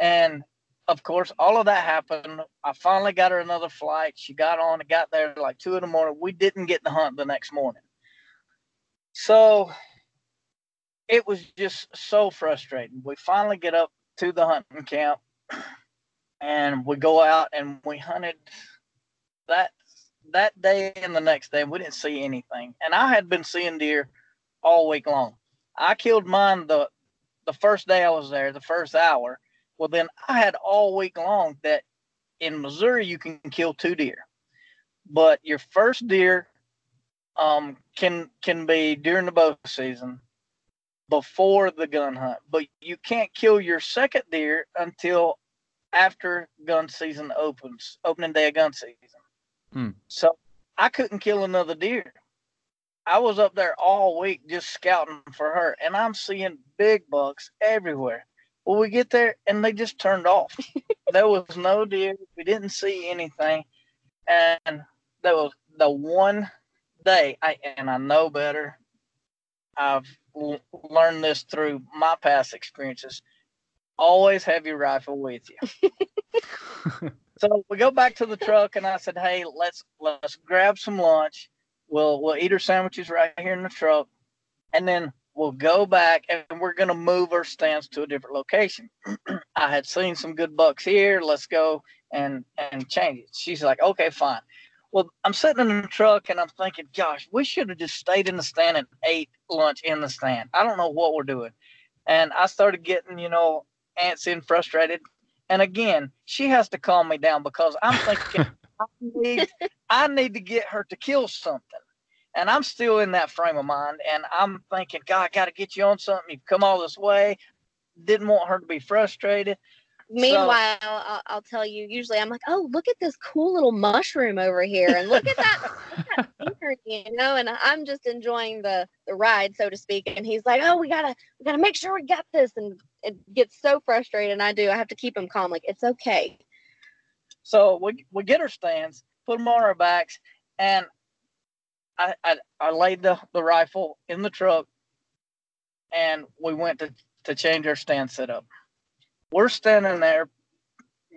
and of course, all of that happened. I finally got her another flight. She got on and got there like two in the morning. We didn't get the hunt the next morning. So it was just so frustrating. We finally get up to the hunting camp and we go out and we hunted that that day and the next day. We didn't see anything. And I had been seeing deer all week long. I killed mine the the first day I was there, the first hour well, then I had all week long that in Missouri you can kill two deer, but your first deer um, can can be during the bow season before the gun hunt, but you can't kill your second deer until after gun season opens, opening day of gun season. Hmm. So I couldn't kill another deer. I was up there all week just scouting for her, and I'm seeing big bucks everywhere. Well, we get there and they just turned off. *laughs* there was no deer. We didn't see anything. And that was the one day, I, and I know better. I've learned this through my past experiences. Always have your rifle with you. *laughs* so we go back to the truck, and I said, "Hey, let's let's grab some lunch. We'll we'll eat our sandwiches right here in the truck, and then we'll go back and we're going to move our stands to a different location. *clears throat* I had seen some good bucks here. Let's go and and change it. She's like, okay, fine. Well, I'm sitting in the truck and I'm thinking, gosh, we should have just stayed in the stand and ate lunch in the stand. I don't know what we're doing. And I started getting, you know, antsy and frustrated. And again, she has to calm me down because I'm thinking *laughs* I need I need to get her to kill something. And I'm still in that frame of mind. And I'm thinking, God, I got to get you on something. You've come all this way. Didn't want her to be frustrated. Meanwhile, so, I'll, I'll, tell you, usually I'm like, oh, look at this cool little mushroom over here. And look at that, look at *laughs* you know, and I'm just enjoying the, the ride, so to speak. And he's like, oh, we got to, we got to make sure we got this. And it gets so frustrated. And I do, I have to keep him calm. Like, it's okay. So we, we get our stands, put them on our backs. And I, I, I laid the, the rifle in the truck and we went to, to change our stand setup. We're standing there.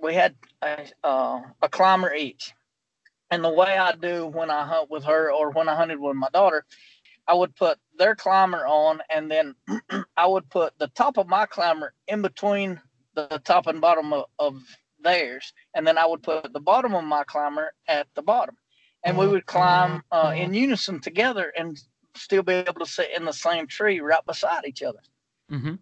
We had a, uh, a climber each. And the way I do when I hunt with her or when I hunted with my daughter, I would put their climber on and then *clears throat* I would put the top of my climber in between the top and bottom of, of theirs. And then I would put the bottom of my climber at the bottom and we would climb uh, in unison together and still be able to sit in the same tree right beside each other. Mm-hmm.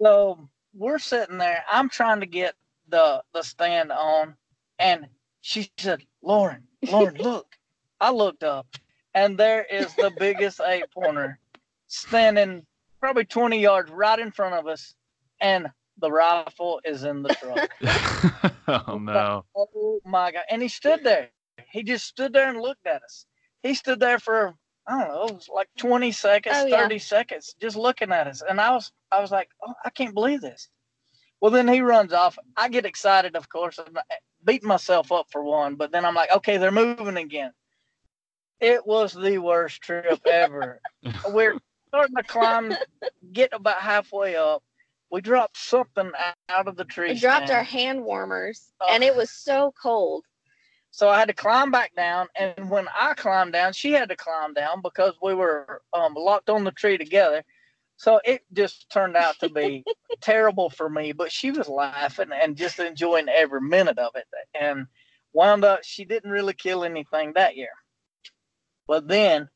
So we're sitting there. I'm trying to get the the stand on, and she said, "Lauren, Lauren, *laughs* look." I looked up, and there is the biggest eight pointer standing probably 20 yards right in front of us, and the rifle is in the truck. *laughs* oh no. Oh my god! And he stood there. He just stood there and looked at us. He stood there for I don't know, it was like 20 seconds, Oh, yeah. 30 seconds, just looking at us. And I was I was like, oh, I can't believe this. Well, then he runs off. I get excited, of course, and I beat myself up for one. But then I'm like, okay, they're moving again. It was the worst trip ever. *laughs* We're starting to climb, get about halfway up. We dropped something out of the tree. We dropped our hand warmers, Oh. and it was so cold. So I had to climb back down, and when I climbed down, she had to climb down because we were um, locked on the tree together. So it just turned out to be *laughs* terrible for me, but she was laughing and just enjoying every minute of it. And wound up, she didn't really kill anything that year. But then,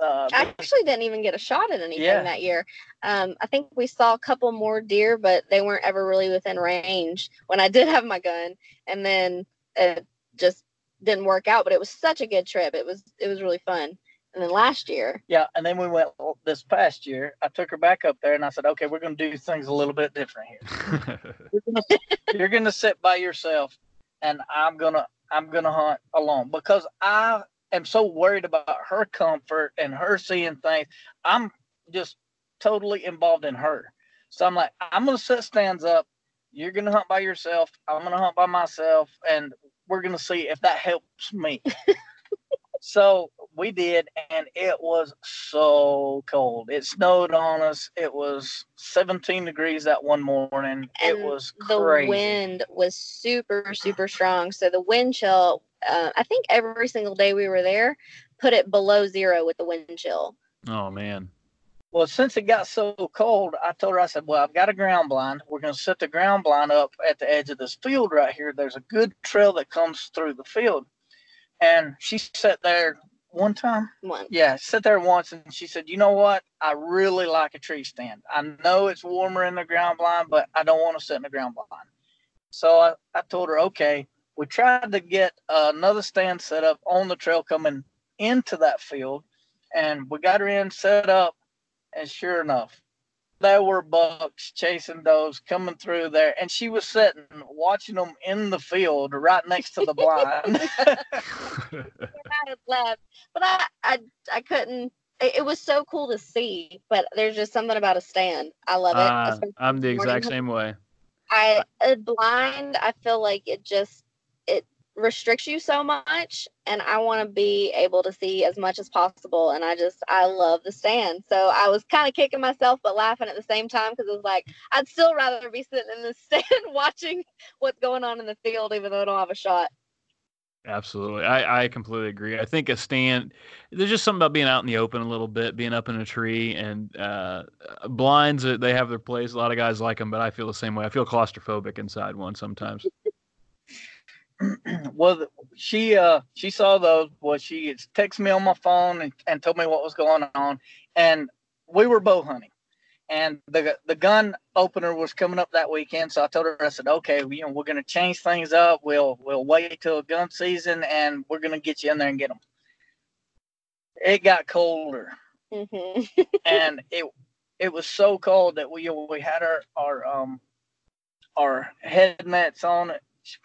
uh, I actually didn't even get a shot at anything Yeah. that year. Um, I think we saw a couple more deer, but they weren't ever really within range when I did have my gun. And then it just didn't work out. But it was such a good trip. It was it was really fun. And then last year, yeah, and then we went this past year. I took her back up there, and I said, "Okay, we're going to do things a little bit different here." *laughs* you're gonna, sit by yourself and i'm gonna i'm gonna hunt alone because i am so worried about her comfort and her seeing things i'm just totally involved in her so i'm like i'm gonna set stands up you're gonna hunt by yourself i'm gonna hunt by myself and we're gonna see if that helps me *laughs* so we did and it was so cold it snowed on us it was 17 degrees that one morning it And was the crazy wind was super super strong. So the wind chill, uh, I think every single day we were there, put it below zero with the wind chill. oh man. Well since it got so cold i told her i said well i've got a ground blind we're going to set the ground blind up at the edge of this field right here there's a good trail that comes through the field and she sat there one time One. Yeah, sat there once and she said, You know what? I really like a tree stand. I know it's warmer in the ground blind, but I don't want to sit in the ground blind. So I, I told her, Okay. We tried to get another stand set up on the trail coming into that field, and we got her in set up. And sure enough, there were bucks chasing those coming through there, and she was sitting watching them in the field right next to the blind. I had left, but I, I, I couldn't. It, it was so cool to see, but there's just something about a stand. I love it. Especially I'm the in morning. exact same way. I a blind. I feel like it just it restricts you so much, and I want to be able to see as much as possible. And I just I love the stand. So I was kind of kicking myself, but laughing at the same time because it was like I'd still rather be sitting in the *laughs* stand watching what's going on in the field, even though I don't have a shot. Absolutely. I, I completely agree. I think a stand, there's just something about being out in the open a little bit, being up in a tree, and uh, blinds, they have their place. A lot of guys like them, but I feel the same way. I feel claustrophobic inside one sometimes. *laughs* *clears throat* well, she uh she saw those. Well, she texted me on my phone and, and told me what was going on, and we were bow hunting, and the the gun opener was coming up that weekend. So I told her, I said, okay, you know, we're gonna change things up. We'll we'll wait till gun season, and we're gonna get you in there and get them. It got colder, hmm *laughs* and it it was so cold that we we had our our um our head nets on.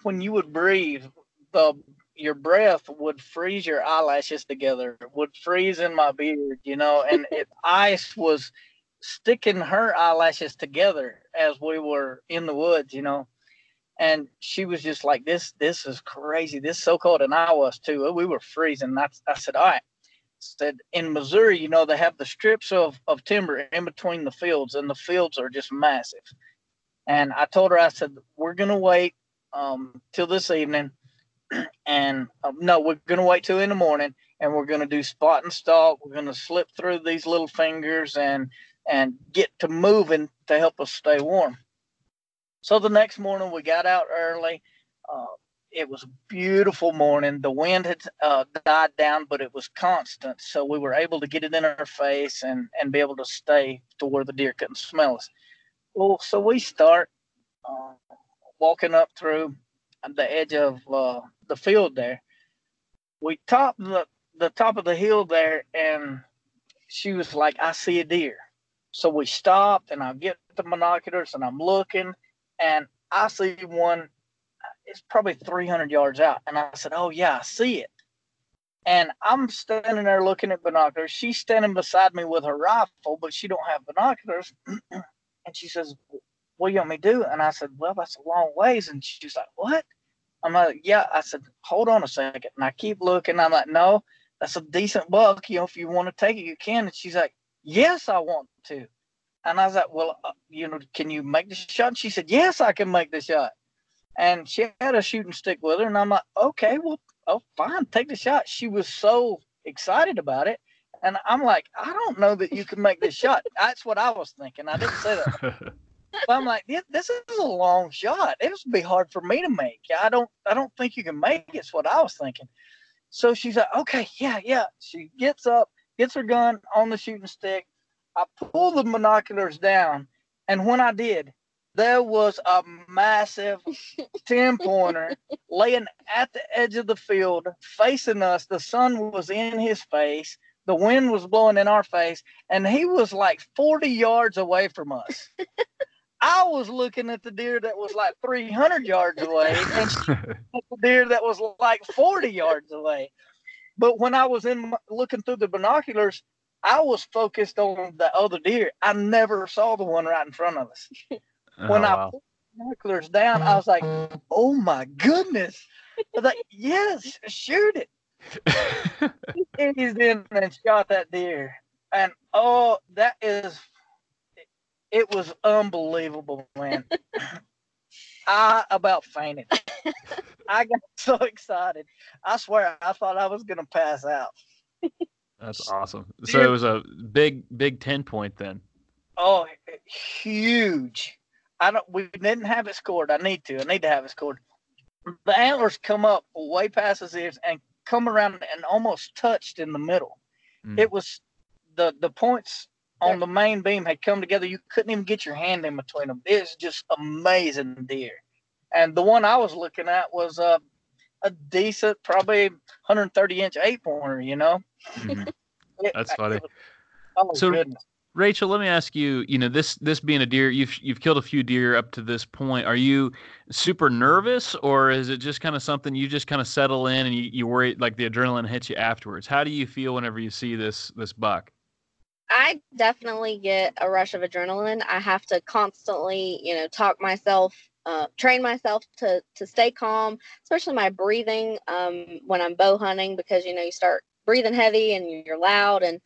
When you would breathe, the your breath would freeze your eyelashes together, would freeze in my beard, you know, and *laughs* it ice was sticking her eyelashes together as we were in the woods, you know. And she was just like, "This, this is crazy. This is so cold," and I was too. Oh, we were freezing. I, I said, "All right." said in Missouri, you know, they have the strips of, of timber in between the fields, and the fields are just massive. And I told her, I said, we're gonna wait um, till this evening, *clears throat* and um, no, we're gonna wait till in the morning, and we're gonna do spot and stalk. We're gonna slip through these little fingers and and get to moving to help us stay warm. So the next morning, we got out early. Uh, it was a beautiful morning. The wind had uh, died down, but it was constant, so we were able to get it in our face and and be able to stay to where the deer couldn't smell us. Well, so we start uh, walking up through the edge of uh, the field there. We top the the top of the hill there, and she was like, "I see a deer." So we stopped, and I get the binoculars, and I'm looking, and I see one. It's probably 300 yards out, and I said, "Oh yeah, I see it." And I'm standing there looking at binoculars. She's standing beside me with her rifle, but she don't have binoculars. *clears throat* and she says, "What do you want me to do?" And I said, "Well, that's a long ways." And she's like, "What?" I'm like, "Yeah." I said, "Hold on a second. And I keep looking. I'm like, "No, that's a decent buck. You know, if you want to take it, you can." And she's like, "Yes, I want to." And I was like, "Well, uh, you know, can you make the shot?" And she said, "Yes, I can make the shot." And she had a shooting stick with her, and I'm like, "Okay, well, oh, fine, take the shot." She was so excited about it. And I'm like, I don't know that you can make this shot. *laughs* That's what I was thinking. I didn't say that. *laughs* but I'm like, this is a long shot. It would be hard for me to make. I don't, I don't think you can make it. It's what I was thinking. So she's like, okay, yeah, yeah. She gets up, gets her gun on the shooting stick. I pull the binoculars down, and when I did, there was a massive *laughs* 10 pointer laying at the edge of the field facing us. The sun was in his face the wind was blowing in our face, and he was like 40 yards away from us. *laughs* I was looking at the deer that was like 300 yards away, and the *laughs* deer that was like 40 yards away. But when I was in looking through the binoculars, I was focused on the other deer. I never saw the one right in front of us. *laughs* Oh, when I wow. put the binoculars down, I was like, "Oh my goodness!" I was like, *laughs* "Yes, shoot it." He's in and shot that deer. And oh, that is, it was unbelievable, man. I about fainted. I got *laughs* so excited. I swear, I thought I was gonna pass out. That's awesome. So it was a big, big 10 point then. Oh, huge. I don't. We didn't have it scored. I need to. I need to have it scored. The antlers come up way past his ears and come around and almost touched in the middle. Mm. It was the the points on the main beam had come together. You couldn't even get your hand in between them. It's just amazing deer. And the one I was looking at was a a decent, probably 130 inch eight pointer. You know. Mhm. *laughs* It- That's funny. was- oh So- goodness. Rachel, let me ask you. You know, this this being a deer, you've you've killed a few deer up to this point. Are you super nervous, or is it just kind of something you just kind of settle in and you, you worry like the adrenaline hits you afterwards? How do you feel whenever you see this this buck? I definitely get a rush of adrenaline. I have to constantly, you know, talk myself, uh, train myself to to stay calm, especially my breathing um, when I'm bow hunting because you know you start breathing heavy and you're loud, and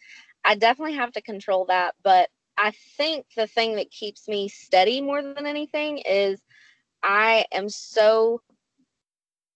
I definitely have to control that. But I think the thing that keeps me steady more than anything is I am so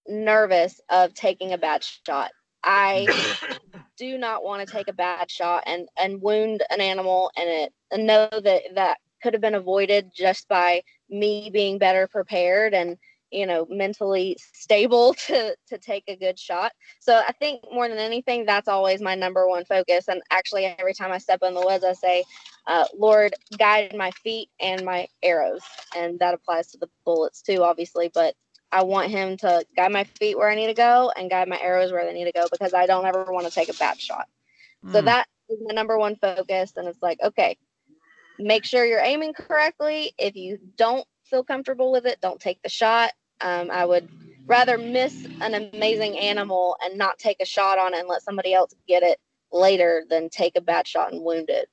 nervous of taking a bad shot. I *coughs* do not want to take a bad shot and and wound an animal and it and know that that could have been avoided just by me being better prepared and you know mentally stable *laughs* to to take a good shot. So i think more than anything that's always my number one focus. And actually every time i step in the woods i say uh, lord guide my feet and my arrows. And that applies to the bullets too obviously but I want him to guide my feet where I need to go and guide my arrows where they need to go because I don't ever want to take a bad shot. So Hmm. that is my number one focus. And it's like, okay, make sure you're aiming correctly. If you don't feel comfortable with it, don't take the shot. Um, I would rather miss an amazing animal and not take a shot on it and let somebody else get it later than take a bad shot and wound it.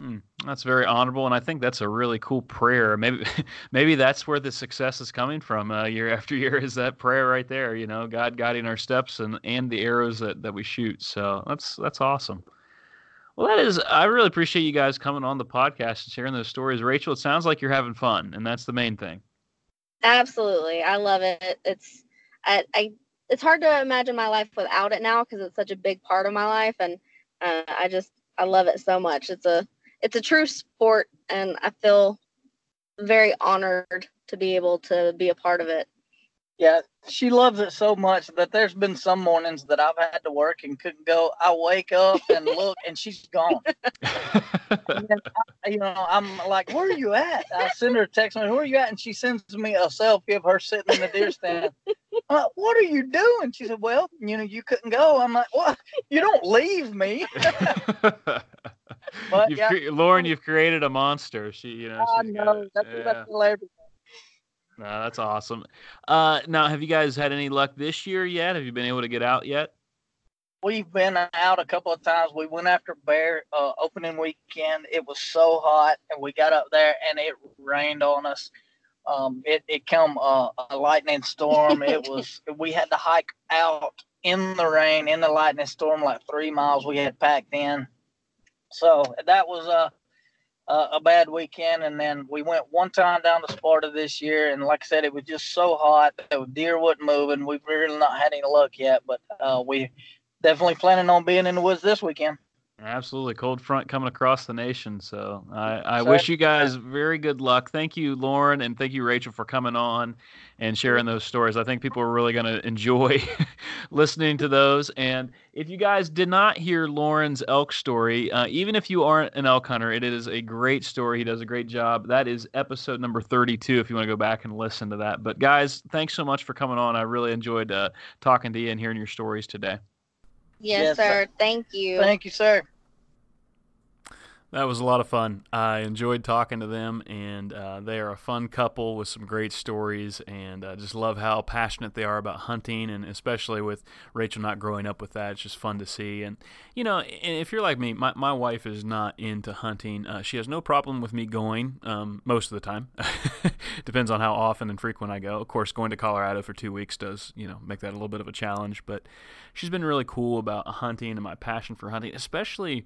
Mm, that's very honorable, and I think that's a really cool prayer. Maybe, *laughs* maybe that's where the success is coming from uh, year *laughs* after year. Is that prayer right there? You know, God guiding our steps and and the arrows that that we shoot. So that's that's awesome. Well, that is. I really appreciate you guys coming on the podcast and sharing those stories. Rachel, it sounds like you're having fun, and that's the main thing. Absolutely. I love it. It's I, I it's hard to imagine my life without it now because it's such a big part of my life and uh, I just I love it so much. It's a it's a true sport and I feel very honored to be able to be a part of it. Yeah, she loves it so much that there's been some mornings that I've had to work and couldn't go. I wake up and *laughs* look, and she's gone. *laughs* And I- you know, I'm like, "Where are you at?" I send her a text, "Where are you at?" And she sends me a selfie of her sitting in the deer stand. I'm like, "What are you doing?" She said, "Well, you know, you couldn't go." I'm like, "What? You don't leave me." *laughs* But you've yeah, cre- Lauren, you've created a monster. She, you know, I she's got know it. that's Yeah. No, that's awesome. Uh, now, have you guys had any luck this year yet? Have you been able to get out yet? We've been out a couple of times. We went after bear uh, opening weekend. It was so hot, and we got up there and it rained on us. Um, it it come uh, a lightning storm. *laughs* it was we had to hike out in the rain in the lightning storm like three miles we had packed in. So that was a a, a bad weekend. And then we went one time down to Sparta this year, and like I said, it was just so hot that deer wasn't moving. We've really not had any luck yet, but uh, we definitely planning on being in the woods this weekend. Absolutely, cold front coming across the nation. So I, I wish you guys very good luck. Thank you, Lauren, and thank you, Rachel, for coming on and sharing those stories. I think people are really going to enjoy *laughs* listening to those. And if you guys did not hear Lauren's elk story, uh, even if you aren't an elk hunter, it is a great story. He does a great job. That is episode number 32 if you want to go back and listen to that. But guys, thanks so much for coming on. I really enjoyed uh, talking to you and hearing your stories today. Yes, Yes, sir. Thank you. Thank you, sir. That was a lot of fun. I enjoyed talking to them, and uh, they are a fun couple with some great stories. And I just love how passionate they are about hunting, and especially with Rachel not growing up with that, it's just fun to see. And you know, if you're like me, my my wife is not into hunting. Uh, she has no problem with me going um, most of the time. *laughs* Depends on how often and frequent I go. Of course, going to Colorado for two weeks does you know make that a little bit of a challenge, but she's been really cool about hunting and my passion for hunting, especially uh,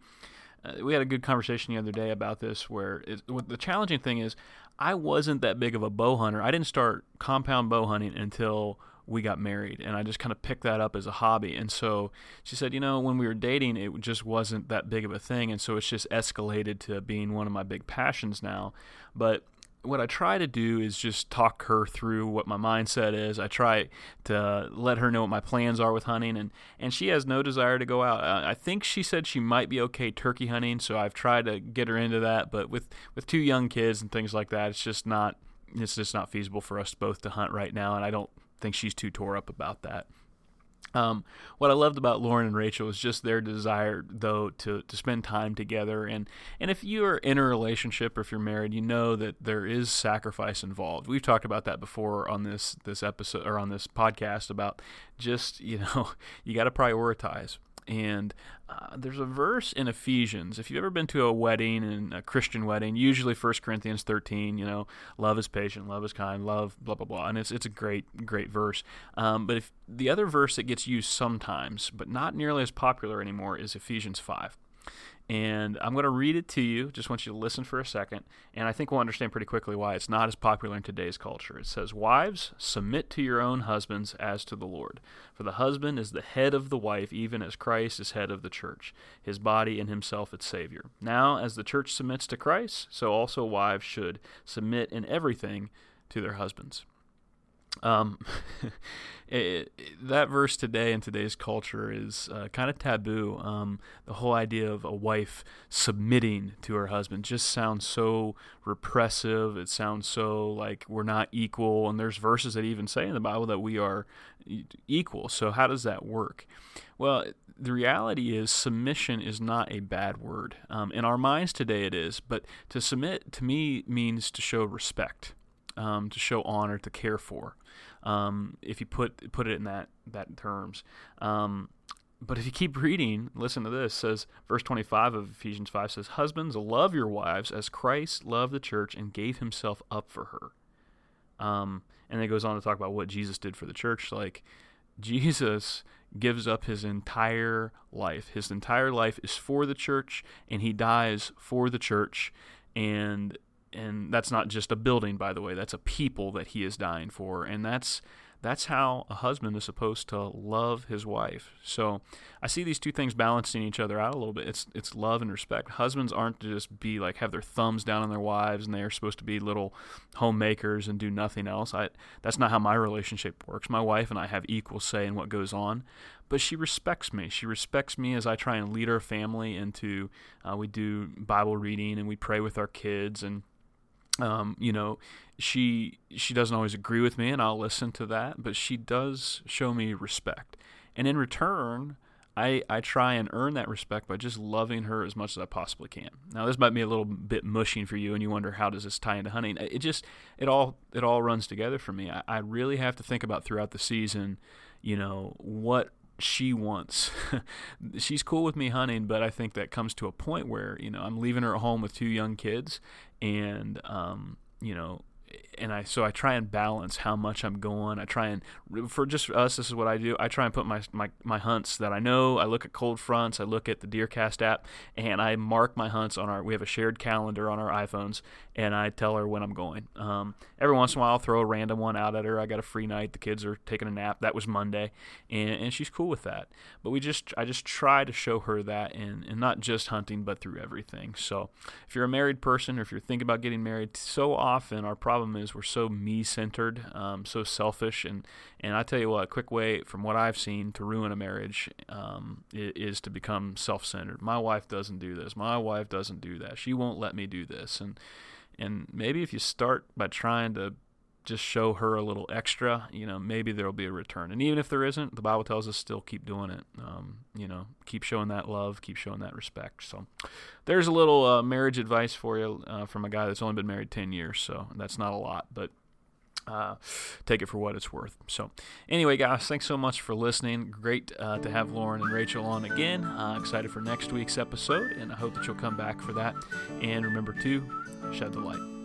Uh, we had a good conversation the other day about this where it, the challenging thing is i wasn't that big of a bow hunter. I didn't start compound bow hunting until we got married and i just kind of picked that up as a hobby. And so she said you know when we were dating it just wasn't that big of a thing and so it's just escalated to being one of my big passions now. But what I try to do is just talk her through what my mindset is. I try to let her know what my plans are with hunting, and, and she has no desire to go out. Uh, I think she said she might be okay turkey hunting, so I've tried to get her into that. But with, with two young kids and things like that, it's just not it's just not feasible for us both to hunt right now, and I don't think she's too tore up about that. Um, what I loved about Lauren and Rachel is just their desire, though, to, to spend time together. And, and if you are in a relationship or if you're married, you know that there is sacrifice involved. We've talked about that before on this this episode or on this podcast about just you know *laughs* you got to prioritize. And uh, there's a verse in Ephesians. If you've ever been to a wedding and a Christian wedding, usually 1 Corinthians 13, you know, love is patient, love is kind, love, blah, blah, blah. And it's, it's a great, great verse. Um, but if the other verse that gets used sometimes, but not nearly as popular anymore, is Ephesians 5. And I'm going to read it to you. Just want you to listen for a second. And I think we'll understand pretty quickly why it's not as popular in today's culture. It says, Wives, submit to your own husbands as to the Lord. For the husband is the head of the wife, even as Christ is head of the church, his body and himself its Savior. Now, as the church submits to Christ, so also wives should submit in everything to their husbands. Um, it, *laughs* it- that verse today in today's culture is uh, kind of taboo. Um, the whole idea of a wife submitting to her husband just sounds so repressive. It sounds so like we're not equal. And there's verses that even say in the Bible that we are equal. So how does that work? Well, the reality is submission is not a bad word. Um, in our minds today, it is. But to submit to me means to show respect um, to show honor, to care for. Um, if you put put it in that that terms. Um, but if you keep reading, listen to this. Says verse 25 of Ephesians 5 says, "Husbands, love your wives as Christ loved the church and gave himself up for her." Um, and it goes on to talk about what Jesus did for the church. Like Jesus gives up his entire life. His entire life is for the church, and he dies for the church. And and that's not just a building by the way that's a people that he is dying for and that's that's how a husband is supposed to love his wife so i see these two things balancing each other out a little bit it's it's love and respect husbands aren't to just be like have their thumbs down on their wives and they are supposed to be little homemakers and do nothing else i that's not how my relationship works my wife and i have equal say in what goes on but she respects me. She respects me as I try and lead our family into. Uh, we do Bible reading and we pray with our kids, and um, you know, she she doesn't always agree with me, and I'll listen to that. But she does show me respect, and in return, I, I try and earn that respect by just loving her as much as I possibly can. Now this might be a little bit mushing for you, and you wonder how does this tie into hunting? It just it all it all runs together for me. I, I really have to think about throughout the season, you know, what she wants. *laughs* She's cool with me hunting, but I think that comes to a point where you know I'm leaving her at home with two young kids, and um, you know and I so I try and balance how much I'm going. I try and for just us, this is what I do. I try and put my my my hunts that I know. I look at cold fronts. I look at the DeerCast app, and I mark my hunts on our. We have a shared calendar on our iPhones, and I tell her when I'm going. Um, every once in a while, I'll throw a random one out at her. I got a free night. The kids are taking a nap. That was Monday, and, and she's cool with that. But we just I just try to show her that, and and not just hunting, but through everything. So if you're a married person, or if you're thinking about getting married, so often our problem is we're so me centered, um, so selfish, and and I tell you what, a quick way from what I've seen to ruin a marriage um, is to become self centered. My wife doesn't do this. My wife doesn't do that. She won't let me do this, and and maybe if you start by trying to just show her a little extra, you know, maybe there'll be a return. And even if there isn't, the Bible tells us still keep doing it. Um, you know, keep showing that love, keep showing that respect. So there's a little uh, marriage advice for you uh, from a guy that's only been married 10 years. So that's not a lot, but uh, take it for what it's worth. So, anyway, guys, thanks so much for listening. Great uh, to have Lauren and Rachel on again. Uh, excited for next week's episode, and I hope that you'll come back for that. And remember to shed the light.